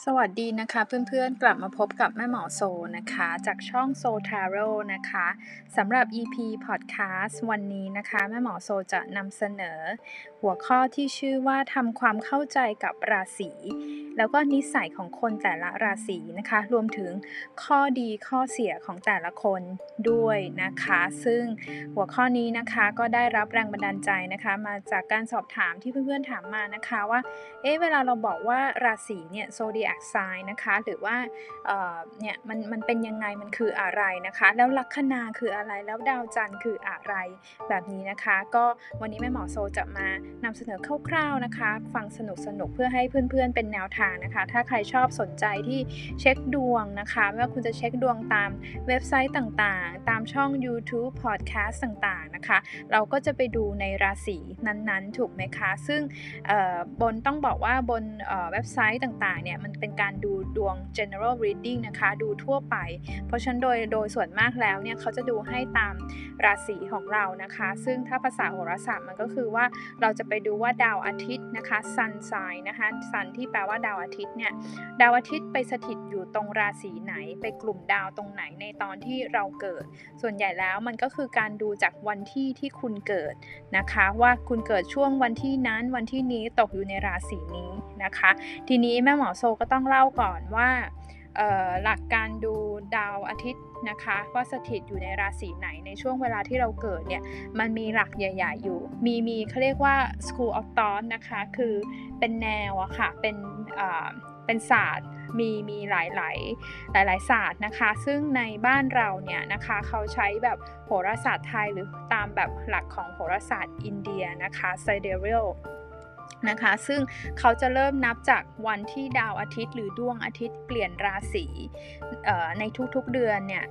สวัสดีนะคะเพื่อนๆกลับมาพบกับแม่หมอโซนะคะ จากช่องโซทาโร่นะคะสำหรับ EP Podcast วันนี้นะคะ แม่หมอโซจะนำเสนอ หัวข้อที่ชื่อว่าทำความเข้าใจกับราศีแล้วก็นิสัยของคนแต่ละราศีนะคะ รวมถึงข้อดีข้อเสียของแต่ละคนด้วยนะคะ ซึ่งหัวข้อนี้นะคะก็ได้รับแรงบันดาลใจนะคะ มาจากการสอบถามที่เพื่อนๆถามมานะคะว่าเอ๊ะเวลาเราบอกว่าราศีเนี่ย zodiac sign นะคะ หรือว่าเเนี่ยมันมันเป็นยังไงมันคืออะไรนะคะ แล้วลัคนาคืออะไรแล้วดาวจันทร์คืออะไรแบบนี้นะคะ ก็วันนี้แม่หมอโซจะมานำเสนอคร่าวๆนะคะ ฟังสนุกๆเพื่อให้เพื่อนๆเป็นแนวทางนะคะ ถ้าใครชอบสนใจที่เช็คดวงนะคะไม่ว่าคุณจะเช็คดวงตามเว็บไซต์ต่างๆ ตามช่อง YouTube Podcast ต่างๆนะคะ เราก็จะไปดูในราศีนั้นๆ ถูกไหมคะ ซึ่งบนต้องบอกว่าบนเว็บไซต์ต่างๆเนี่ยมันเป็นการดูดวง general reading นะคะ ดูทั่วไป เพราะฉะนั้นโดยโดยส่วนมากแล้วเนี่ยเขาจะดูให้ตามราศีของเรานะคะ ซึ่งถ้าภาษาโหราศาสตร์มันก็คือว่าเราจะไปดูว่าดาวอาทิตย์นะคะ sun sign นะคะ sun ที่แปลว่าดาวอาทิตย์เนี่ยดาวอาทิตย์ไปสถิตอยู่ตรงราศีไหน ไปกลุ่มดาวตรงไหนในตอนที่เราเกิด ส่วนใหญ่แล้วมันก็คือการดูจากวันที่ที่คุณเกิดนะคะ ว่าคุณเกิดช่วงวันที่นั้นวันที่นี้ตกอยู่ในราศีนี้นะคะ ทีนี้แม่หมอโซก็ต้องเล่าก่อนว่าหลักการดูดาวอาทิตย์นะคะว่าสถิตอยู่ในราศีไหนในช่วงเวลาที่เราเกิดเนี่ยมันมีหลักใหญ่ๆอยู่ มีมีเขาเรียกว่า school of thought นะคะคือเป็นแนวอะค่ะเป็นเป็นศาสตร์มีมีหลายหลายหลายหลายศาสตร์นะคะ ซึ่งในบ้านเราเนี่ยนะคะเขาใช้แบบโหราศาสตร์ไทยหรือตามแบบหลักของโหราศาสตร์อินเดียนะคะ sidereal นะคะ ซึ่งเขาจะเริ่มนับจากวันที่ดาวอาทิตย์ หรือดวงอาทิตย์เปลี่ยนราศีในทุกๆเดือนเนี่ย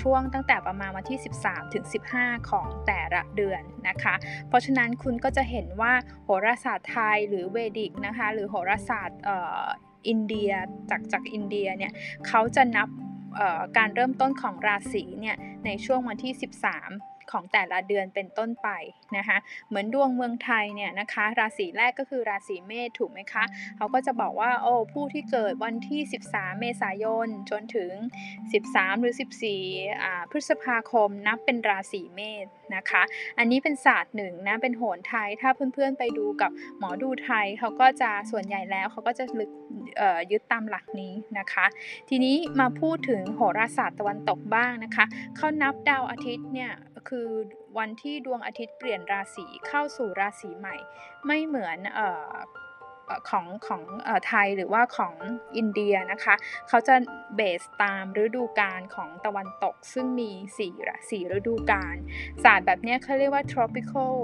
ช่วงตั้งแต่ประมาณวันที่ 13ถึง15 ของแต่ละเดือนนะคะ เพราะฉะนั้นคุณก็จะเห็นว่าโหราศาสตร์ไทยหรือเวดิกนะคะหรือโหราศาสตร์อินเดียจากจากอินเดียเนี่ยเขาจะนับการเริ่มต้นของราศีเนี่ยในช่วงวันที่ 13 ของแต่ละเดือนเป็นต้นไปนะคะเหมือนดวงเมืองไทยเนี่ยนะคะราศีแรกก็คือราศีเมษถูกไหมคะเขาก็จะบอกว่าโอ้ผู้ที่เกิดวันที่ 13 เมษายนจนถึง 13 หรือ 14อ่าพฤษภาคมนับเป็นราศีเมษนะคะ อันนี้เป็นศาสตร์หนึ่งนะเป็นโหนไทยถ้าเพื่อนๆไปดูกับหมอดูไทยเขาก็จะส่วนใหญ่แล้วเขาก็จะลึกยึดตามหลักนี้นะคะ ทีนี้มาพูดถึงโหราศาสตร์ตะวันตกบ้างนะคะเขานับดาวอาทิตย์เนี่ย คือวันที่ดวงอาทิตย์เปลี่ยนราศีเข้าสู่ราศีใหม่ ไม่เหมือนของของไทยหรือว่าของอินเดียนะคะ เขาจะเบสตามฤดูกาลของตะวันตก ซึ่งมีราศีฤดูกาลศาสตร์แบบนี้เขาเรียกว่า tropical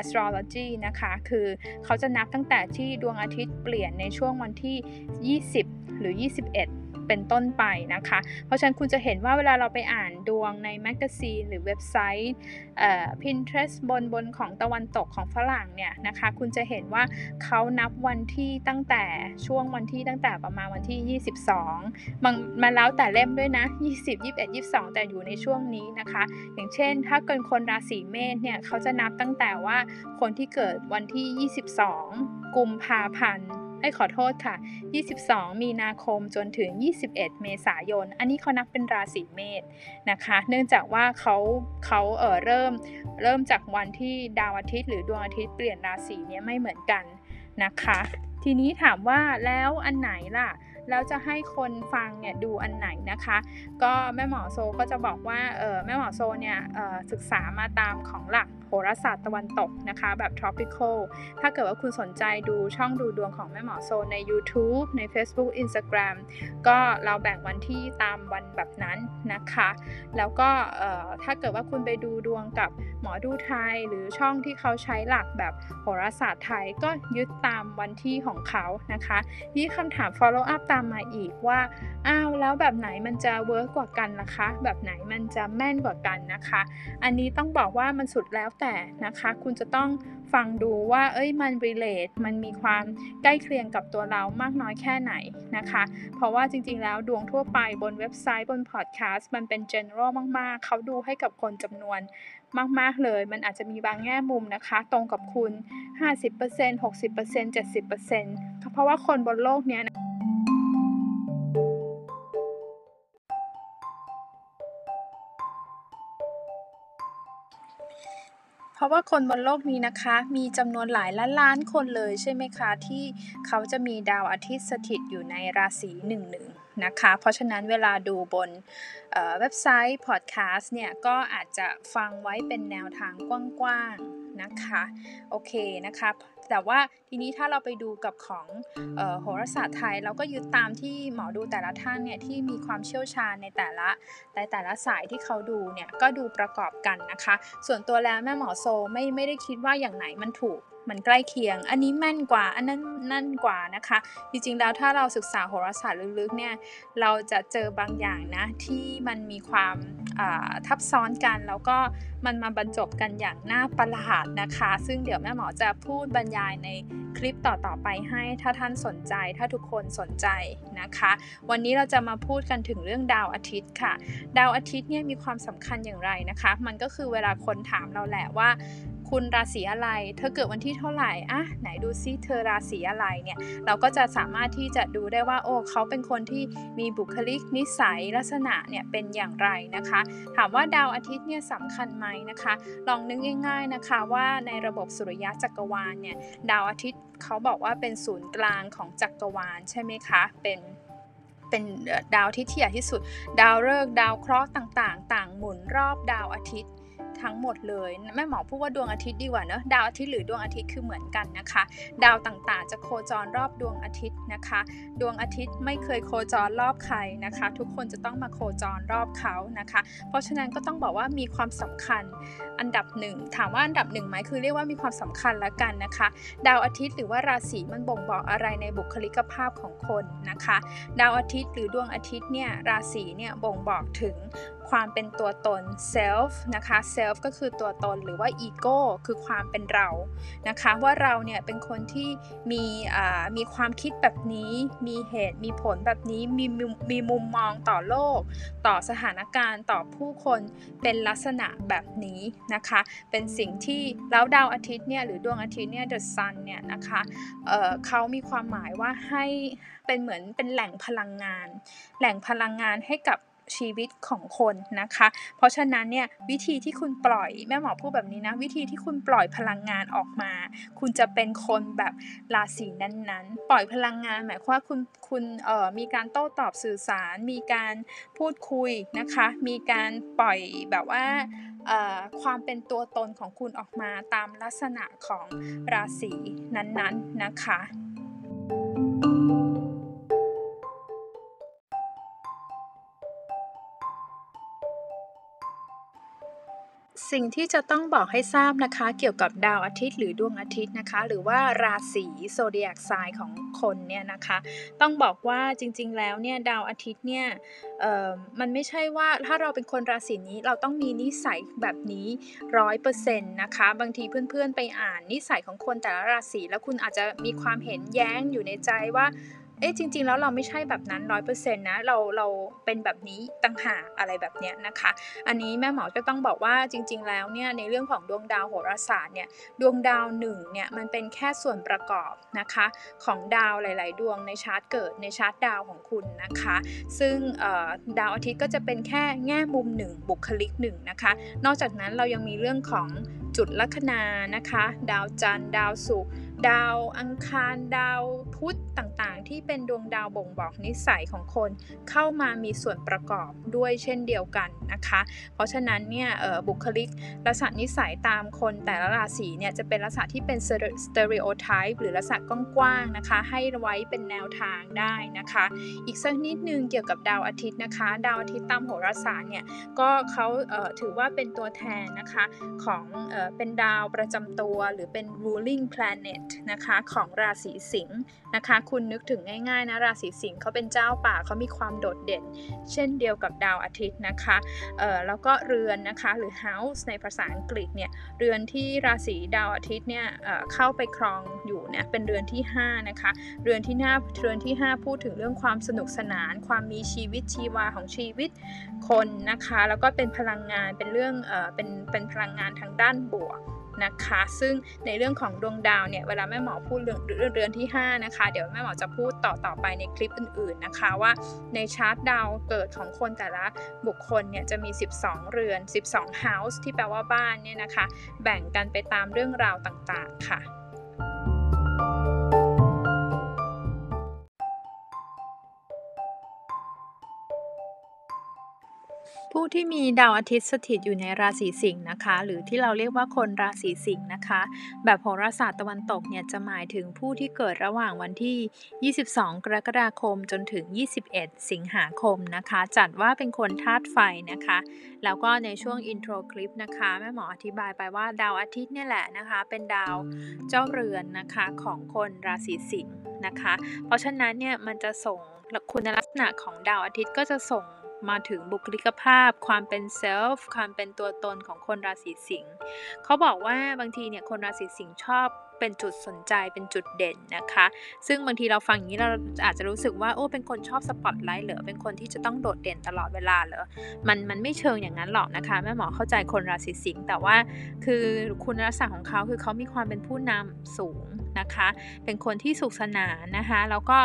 astrology นะคะ คือเขาจะนับตั้งแต่ที่ดวงอาทิตย์เปลี่ยนในช่วงวันที่ 20 หรือ 21 เป็นต้นไปนะคะ เพราะฉะนั้นคุณจะเห็นว่าเวลาเราไปอ่านดวงในแมกกาซีนหรือเว็บไซต์ Pinterest บนบนของตะวันตกของฝรั่งเนี่ยนะคะ คุณจะเห็นว่าเขานับวันที่ตั้งแต่ช่วงวันที่ตั้งแต่ประมาณวันที่ 22 มันมาแล้วแต่เล่มด้วยนะ 20 21 22 แต่อยู่ในช่วงนี้นะคะ อย่างเช่น ถ้าเกิดคนราศีเมษเนี่ยเขาจะนับตั้งแต่ว่าคนที่เกิดวันที่ 22 กุมภาพันธ์ ให้ขอโทษค่ะ 22 มีนาคมจนถึง 21 เมษายน อันนี้เขานับเป็นราศีเมษนะคะ เนื่องจากว่าเขาเขาเออเริ่มเริ่มจากวันที่ดาวอาทิตย์ หรือดวงอาทิตย์เปลี่ยนราศีเนี้ยไม่เหมือนกันนะคะ ทีนี้ถามว่าแล้วอันไหนล่ะแล้วจะให้คนฟังเนี่ยดูอันไหนนะคะ ก็แม่หมอโซก็จะบอกว่าเออแม่หมอโซเนี่ยศึกษามาตามของหลัก หราศาสตร์ตะวันตกนะคะแบบ tropical ถ้าเกิดว่าคุณสนใจดูช่องดูดวงของแม่หมอโซใน YouTube ใน Facebook Instagram ก็เราแบ่งวันที่ตามวันแบบนั้นนะคะ แล้วก็ถ้าเกิดว่าคุณไปดูดวงกับหมอดูไทย หรือช่องที่เขาใช้หลักแบบโหราศาสตร์ไทยก็ยึดตามวันที่ของเขานะคะนี่คำถาม follow up ตามมาอีกว่าอ้าวแล้วแบบไหนมันจะเวิร์กกว่ากันนะคะ แบบไหนมันจะแม่นกว่ากันนะคะ อันนี้ต้องบอกว่ามันสุดแล้วแต่นะคะคุณจะต้องฟังดูว่าเอ้ยมัน relate มันมีความใกล้เคียงกับตัวเรามากน้อยแค่ไหนนะคะ เพราะว่าจริงๆแล้วดวงทั่วไปบนเว็บไซต์บนพอดแคสต์มันเป็น general มากๆ เขาดูให้กับคนจำนวนมาก ๆ เลย มันอาจจะมีบางแง่มุมนะคะ ตรงกับคุณ 50% 60% 70%เพราะว่าคนบนโลกนี้นะ ราะว่าคนบนโลกนี้นะคะ มีจำนวนหลายล้านล้านคนเลยใช่ไหมคะ ที่เขาจะมีดาวอาทิตย์สถิตอยู่ในราศีหนึ่งหนึ่งนะคะ เพราะฉะนั้นเวลาดูบนเว็บไซต์พอดแคสต์เนี่ย ก็อาจจะฟังไว้เป็นแนวทางกว้างๆนะคะ โอเคนะคะ แต่ว่าทีนี้ถ้าเราไปดูกับของโหราศาสตร์ไทย เราก็ยึดตามที่หมอดูแต่ละท่านเนี่ยที่มีความเชี่ยวชาญในแต่ละในแต่ละสายที่เขาดูเนี่ยก็ดูประกอบกันนะคะ ส่วนตัวแล้วแม่หมอโซไม่ไม่ได้คิดว่าอย่างไหนมันถูก มันใกล้เคียง อันนี้แม่นกว่าอันนั้นนั่นกว่านะคะ จริงๆแล้วถ้าเราศึกษาโหราศาสตร์ลึกๆเนี่ยเราจะเจอบางอย่างนะที่มันมีความทับซ้อนกัน แล้วก็มันมาบรรจบกันอย่างน่าประหลาดนะคะ ซึ่งเดี๋ยวแม่หมอจะพูดบรรยายในคลิปต่อๆไปให้ถ้าท่านสนใจถ้าทุกคนสนใจนะคะ วันนี้เราจะมาพูดกันถึงเรื่องดาวอาทิตย์ค่ะ ดาวอาทิตย์เนี่ยมีความสำคัญอย่างไรนะคะ มันก็คือเวลาคนถามเราแหละว่า คุณราศีอะไร เธอเกิดวันที่เท่าไหร่อะไหนดูซิเธอราศีอะไรเนี่ย เราก็จะสามารถที่จะดูได้ว่าโอ้เขาเป็นคนที่มีบุคลิกนิสัยลักษณะเนี่ยเป็นอย่างไรนะคะ ถามว่าดาวอาทิตย์เนี่ยสำคัญไหมนะคะ ลองนึกง่ายๆนะคะว่าในระบบสุริยะจักรวาลเนี่ยดาวอาทิตย์เขาบอกว่าเป็นศูนย์กลางของจักรวาลใช่ไหมคะเป็นเป็นดาวที่ที่ใหญ่ที่สุด ดาวฤกษ์ดาวเคราะห์ต่างๆ ต่างหมุนรอบดาวอาทิตย์ ทั้งหมดเลย แม่หมอพูดว่าดวงอาทิตย์ดีกว่าเนอะดาวอาทิตย์หรือดวงอาทิตย์คือเหมือนกันนะคะ ดาวต่างๆ จะโคจรรอบดวงอาทิตย์นะคะ ดวงอาทิตย์ไม่เคยโคจรรอบใครนะคะ ทุกคนจะต้องมาโคจรรอบเขานะคะ เพราะฉะนั้นก็ต้องบอกว่ามีความสำคัญอันดับหนึ่งถามว่าอันดับหนึ่งไหมคือเรียกว่ามีความสำคัญล้วกันนะคะ ดาวอาทิตย์หรือว่าราศีมันบ่งบอกอะไรในบุคลิกภาพของคนนะคะ ดาวอาทิตย์หรือดวงอาทิตย์เนี่ยราศีเนี่ยบ่งบอกถึงความเป็นตัวตน self นะคะ self ก็คือตัวตนหรือว่า ego คือความเป็นเรานะคะว่าเราเนี่ยเป็นคนที่มีมีความคิดแบบนี้ มีเหตุมีผลแบบนี้มีมีมุมมองต่อโลก ต่อสถานการณ์ต่อผู้คนเป็นลักษณะแบบนี้นะคะเป็นสิ่งที่แล้วดาวอาทิตย์เนี่ยหรือดวงอาทิตย์เนี่ย the sun เนี่ยนะคะเเขามีความหมายว่าให้เป็นเหมือนเป็นแหล่งพลังงาน แหล่งพลังงานให้กับ ชีวิตของคนนะคะ เพราะฉะนั้นเนี่ยวิธีที่คุณปล่อยแม่หมอพูดแบบนี้นะ วิธีที่คุณปล่อยพลังงานออกมา คุณจะเป็นคนแบบราศีนั้นๆ ปล่อยพลังงานหมายความว่าคุณคุณเอ่อมีการโต้ตอบสื่อสาร มีการพูดคุยนะคะ มีการปล่อยแบบว่าความเป็นตัวตนของคุณออกมาตามลักษณะของราศีนั้นๆนะคะ สิ่งที่จะต้องบอกให้ทราบนะคะเกี่ยวกับดาวอาทิตย์หรือดวงอาทิตย์นะคะ หรือว่าราศีโซเดียกไซน์ของคนเนี่ยนะคะ ต้องบอกว่าจริงๆแล้วเนี่ยดาวอาทิตย์เนี่ยมันไม่ใช่ว่าถ้าเราเป็นคนราศีนี้เราต้องมีนิสัยแบบนี้ร้อยเปอร์เซ็นต์นะคะบางทีเพื่อนๆไปอ่านนิสัยของคนแต่ละราศีแล้วคุณอาจจะมีความเห็นแย้งอยู่ในใจว่า อ๊ะจริง ๆ แล้วเราไม่ใช่แบบนั้นร้อยเปอร์เซ็นต์นะเราเราเป็นแบบนี้ต่างหากอะไรแบบเนี้ยนะคะ อันนี้แม่หมอก็ต้องบอกว่าจริง ๆ แล้วเนี่ยในเรื่องของดวงดาวโหราศาสตร์เนี่ยดวงดาวหนึ่งเนี่ยมันเป็นแค่ส่วนประกอบนะคะของดาวหลาย ๆ ดวงในชาร์ตเกิดในชาร์ตดาวของคุณนะคะ ซึ่งดาวอาทิตย์ก็จะเป็นแค่แง่มุมหนึ่งบุคลิกหนึ่งนะคะ นอกจากนั้นเรายังมีเรื่องของจุดลัคนานะคะ ดาวจันทร์ดาวศุกร์ ดาวอังคารดาวพุธต่างๆ ที่เป็นดวงดาวบ่งบอกนิสัยของคน เข้ามามีส่วนประกอบด้วยเช่นเดียวกันนะคะ เพราะฉะนั้นเนี่ยบุคลิกลักษณะนิสัยตามคนแต่ละราศีเนี่ยจะเป็นลักษณะที่เป็น stereotype หรือลักษณะกว้างๆนะคะ ให้ไว้เป็นแนวทางได้นะคะ อีกสักนิดนึงเกี่ยวกับดาวอาทิตย์นะคะ ดาวอาทิตย์ตามโหราศาสตร์เนี่ยก็เขาถือว่าเป็นตัวแทนนะคะของเป็นดาวประจำตัวหรือเป็น ruling planet นะคะของราศีสิงห์นะคะคุณนึกถึงง่ายๆนะราศีสิงห์เขาเป็นเจ้าป่าเขามีความโดดเด่น เช่นเดียวกับดาวอาทิตย์นะคะเอ่อแล้วก็เรือนนะคะหรือ house ในภาษาอังกฤษเนี่ยเรือนที่ราศีดาวอาทิตย์เนี่ยเเข้าไปครองอยู่เนี่ยเป็นเรือนที่5นะคะเรือนที่หน้าเรือนที่ 5 พูดถึงเรื่องความสนุกสนาน ความมีชีวิตชีวาของชีวิตคนนะคะ แล้วก็เป็นพลังงานเป็นเรื่องเออเป็นเป็นพลังงานทางด้านบวก นะคะ ซึ่งในเรื่องของดวงดาวเนี่ยเวลาแม่หมอพูดเรื่องเรือนที่5นะคะเดี๋ยวแม่หมอจะพูดต่อต่อไปในคลิปอื่นๆนะคะว่าในชาร์ตดาวเกิดของคนแต่ละบุคคลเนี่ยจะมี 12 เรือน 12 house ที่แปลว่าบ้านเนี่ยนะคะ แบ่งกันไปตามเรื่องราวต่างๆค่ะ ผู้ที่มีดาวอาทิตย์สถิตอยู่ในราศีสิงห์นะคะ หรือที่เราเรียกว่าคนราศีสิงห์นะคะ แบบโหราศาสตร์ตะวันตกเนี่ยจะหมายถึงผู้ที่เกิดระหว่างวันที่ 22 กรกฎาคมจนถึง 21 สิงหาคมนะคะ จัดว่าเป็นคนธาตุไฟนะคะ แล้วก็ในช่วง intro คลิปนะคะแม่หมออธิบายไปว่าดาวอาทิตย์เนี่ยแหละนะคะ เป็นดาวเจ้าเรือนนะคะของคนราศีสิงห์นะคะ เพราะฉะนั้นเนี่ยมันจะส่งคุณลักษณะของดาวอาทิตย์ก็จะส่ง มาถึงบุคลิกภาพ ความเป็น self ความเป็นตัวตนของคนราศีสิงห์เขาบอกว่าบางทีเนี่ยคนราศีสิงห์ชอบเป็นจุดสนใจเป็นจุดเด่นนะคะ ซึ่งบางทีเราฟังอย่างนี้เราอาจจะรู้สึกว่าโอ้เป็นคนชอบสปอตไลท์เหรอเป็นคนที่จะต้องโดดเด่นตลอดเวลาเหรอมันมันไม่เชิงอย่างนั้นหรอกนะคะแม่หมอเข้าใจคนราศีสิงห์แต่ว่าคือคุณลักษณะของเขาคือเขามีความเป็นผู้นำสูง นะคะ เป็นคนที่สุขสนานนะคะ แล้วก็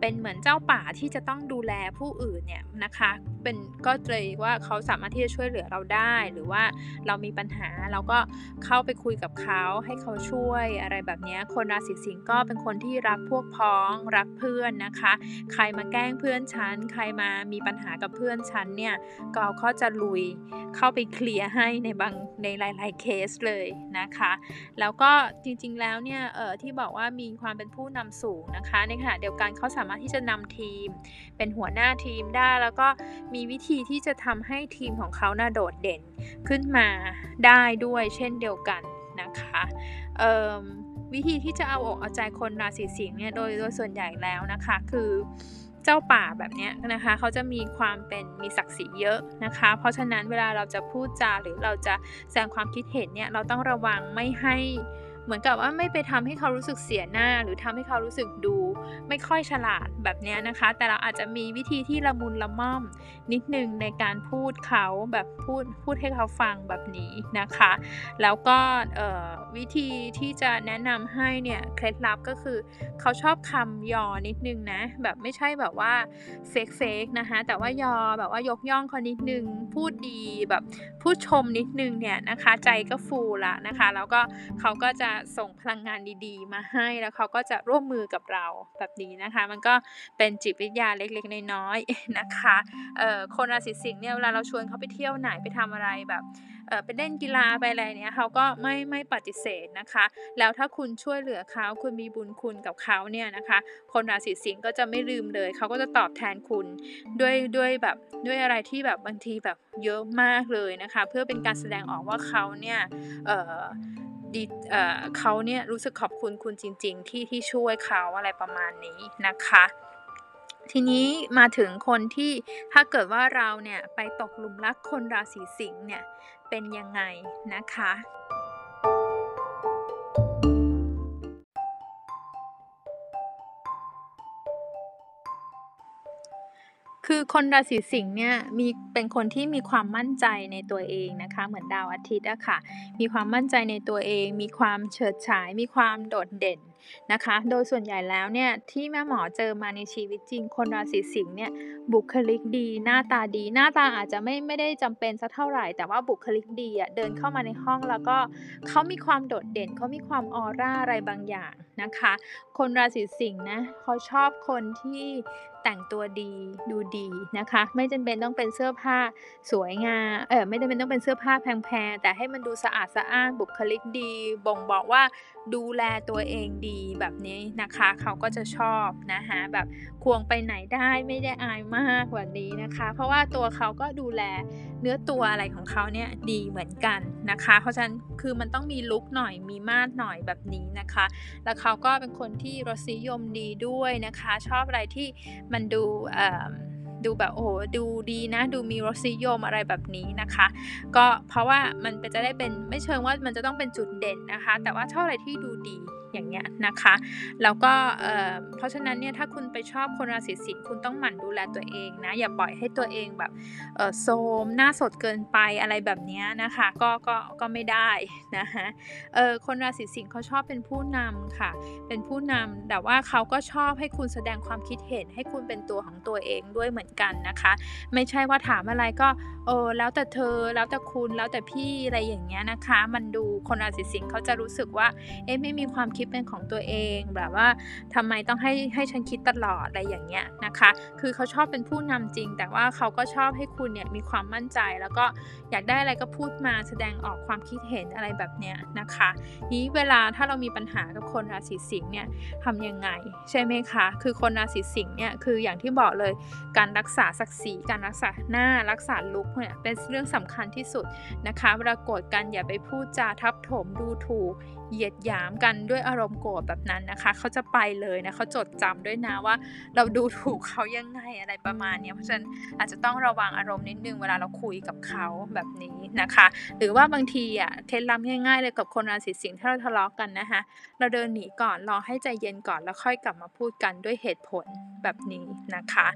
เป็นเหมือนเจ้าป่าที่จะต้องดูแลผู้อื่นเนี่ยนะคะ เป็นก็เลยว่าเขาสามารถที่จะช่วยเหลือเราได้ หรือว่าเรามีปัญหาเราก็เข้าไปคุยกับเขาให้เขาช่วยอะไรแบบนี้ คนราศีสิงห์ก็เป็นคนที่รักพวกพ้องรักเพื่อนนะคะ ใครมาแกล้งเพื่อนฉัน ใครมามีปัญหากับเพื่อนฉันเนี่ยก็เขาจะลุยเข้าไปเคลียร์ให้ในบางในหลาย ๆเคสเลยนะคะ แล้วก็จริงๆแล้วเนี่ยเนี่ยเอ่อที่บอกว่ามีความเป็นผู้นำสูงนะคะ ในขณะเดียวกันเขาสามารถที่จะนำทีม เป็นหัวหน้าทีมได้ แล้วก็มีวิธีที่จะทำให้ทีมของเขาน่าโดดเด่นขึ้นมาได้ด้วยเช่นเดียวกันนะคะวิธีที่จะเอาอกเอาใจคนราศีสิงห์เนี่ยโดยโดยส่วนใหญ่แล้วนะคะคือเจ้าป่าแบบนี้นะคะเขาจะมีความเป็นมีศักดิ์ศรีเยอะนะคะ เพราะฉะนั้นเวลาเราจะพูดจาหรือเราจะแสดงความคิดเห็นเนี่ยเราต้องระวังไม่ให้ เหมือนกับว่าไม่ไปทำให้เขารู้สึกเสียหน้า หรือทำให้เขารู้สึกดู ไม่ค่อยฉลาดแบบนี้นะคะ แต่เราอาจจะมีวิธีที่ละมุนละม่อม นิดนึงในการพูดเขาแบบพูดพูดให้เขาฟังแบบนี้นะคะ แล้วก็วิธีที่จะแนะนำให้เนี่ยเคล็ดลับก็คือ เขาชอบคำยอนิดนึงนะแบบไม่ใช่แบบว่าเฟกเฟกนะคะแต่ว่ายอแบบว่ายกย่องเขานิดนึงพูดดีแบบพูดชมนิดนึงเนี่ยนะคะ ใจก็ฟูละนะคะ แล้วก็เขาก็จะส่งพลังงานดีๆ มาให้แล้วเขาก็จะร่วมมือกับเราแบบนี้นะคะ มันก็เป็นจิตวิทยาเล็กๆน้อยๆนะคะเอ่อคนราศีสิงห์เนี่ยเวลาเราชวนเขาไปเที่ยวไหนไปทำอะไรแบบเออไปเล่นกีฬาไปอะไรเนี้ยเขาก็ไม่ไม่ปฏิเสธนะคะ แล้วถ้าคุณช่วยเหลือเขาคุณมีบุญคุณกับเขาเนี่ยนะคะ คนราศีสิงห์ก็จะไม่ลืมเลยเขาก็จะตอบแทนคุณด้วยด้วยแบบด้วยอะไรที่แบบบางทีแบบเยอะมากเลยนะคะ เพื่อเป็นการแสดงออกว่าเขาเนี่ยเออ ดีเขาเนี่ยรู้สึกขอบคุณคุณจริง ๆ ที่ที่ช่วยเขาอะไรประมาณนี้นะคะ ทีนี้มาถึงคนที่ถ้าเกิดว่าเราเนี่ยไปตกหลุมรักคนราศีสิงห์เนี่ยเป็นยังไงนะคะ คือคนราศีสิงห์เนี่ยมีเป็นคนที่มีความมั่นใจในตัวเองนะคะ เหมือนดาวอาทิตย์อะค่ะ มีความมั่นใจในตัวเอง มีความเฉิดฉาย มีความโดดเด่นนะคะ โดยส่วนใหญ่แล้วเนี่ยที่แม่หมอเจอมาในชีวิตจริง คนราศีสิงห์เนี่ยบุคลิกดี หน้าตาดี หน้าตาอาจจะไม่ไม่ได้จำเป็นสักเท่าไหร่ แต่ว่าบุคลิกดีอะเดินเข้ามาในห้องแล้วก็เขามีความโดดเด่นเขามีความออร่าอะไรบางอย่าง นะคะ คนราศีสิงห์นะเขาชอบคนที่แต่งตัวดีดูดีนะคะ ไม่จำเป็นต้องเป็นเสื้อผ้าสวยงามเออไม่จำเป็นต้องเป็นเสื้อผ้าแพงๆแต่ให้มันดูสะอาดสะอ้านบุคลิกดี บ่งบอกว่าดูแลตัวเองดีแบบนี้นะคะ เขาก็จะชอบนะคะแบบควงไปไหนได้ไม่ได้อายมากกว่านี้นะคะ เพราะว่าตัวเขาก็ดูแลเนื้อตัวอะไรของเขาเนี่ยดีเหมือนกันนะคะ เพราะฉะนั้นคือมันต้องมีลุคหน่อยมีมาดหน่อยแบบนี้นะคะ แล้วเขาก็เป็นคนที่รสนิยมดีด้วยนะคะ ชอบอะไรที่มันดูดูแบบโอ้ดูดีนะ ดูมีรสนิยมอะไรแบบนี้นะคะ ก็เพราะว่ามันจะได้เป็นไม่เชิงว่ามันจะต้องเป็นจุดเด่นนะคะ แต่ว่าชอบอะไรที่ดูดี อย่างเงี้ยนะคะแล้วก็เพราะฉะนั้นเนี่ยถ้าคุณไปชอบคนราศีสิงห์คุณต้องหมั่นดูแลตัวเองนะอย่าปล่อยให้ตัวเองแบบโซมหน้าสดเกินไปอะไรแบบนี้นะคะก็ก็ก็ไม่ได้นะคะเออคนราศีสิงห์เขาชอบเป็นผู้นำค่ะ เป็นผู้นำแต่ว่าเขาก็ชอบให้คุณแสดงความคิดเห็นให้คุณเป็นตัวของตัวเองด้วยเหมือนกันนะคะ ไม่ใช่ว่าถามอะไรก็เออแล้วแต่เธอแล้วแต่คุณแล้วแต่พี่อะไรอย่างเงี้ยนะคะ มันดูคนราศีสิงห์เขาจะรู้สึกว่าเอ๊ะไม่มีความคิดเป็นของตัวเองแบบว่าทำไมต้องให้ให้ฉันคิดตลอดอะไรอย่างเงี้ยนะคะ คือเขาชอบเป็นผู้นำจริง แต่ว่าเขาก็ชอบให้คุณเนี่ยมีความมั่นใจ แล้วก็อยากได้อะไรก็พูดมาแสดงออกความคิดเห็นอะไรแบบเนี้ยนะคะนี้เวลาถ้าเรามีปัญหากับคนราศีสิงห์เนี่ยทำยังไงใช่ไหมคะ คือคนราศีสิงห์เนี่ยคืออย่างที่บอกเลยการรักษาศักดิ์ศรีการรักษาหน้ารักษาลุกเนี่ยเป็นเรื่องสำคัญที่สุดนะคะเวลาโกรธกันอย่าไปพูดจาทับถมดูถูกเหยียดหยามกันด้วยอารมณ์โกรธแบบนั้นนะคะ เขาจะไปเลยนะเขาจดจำด้วยนะว่า เราดูถูกเขายังไงอะไรประมาณนี้เพราะฉะนั้นอาจจะต้องระวังอารมณ์นิดนึงเวลาเราคุยกับเขาแบบนี้นะคะ หรือว่าบางทีอะเคล็ดลับง่ายๆเลยกับคนราศีสิงห์ถ้าเราทะเลาะกันนะคะเราเดินหนีก่อนรอให้ใจเย็นก่อนแล้วค่อยกลับมาพูดกันด้วยเหตุผลแบบนี้นะคะ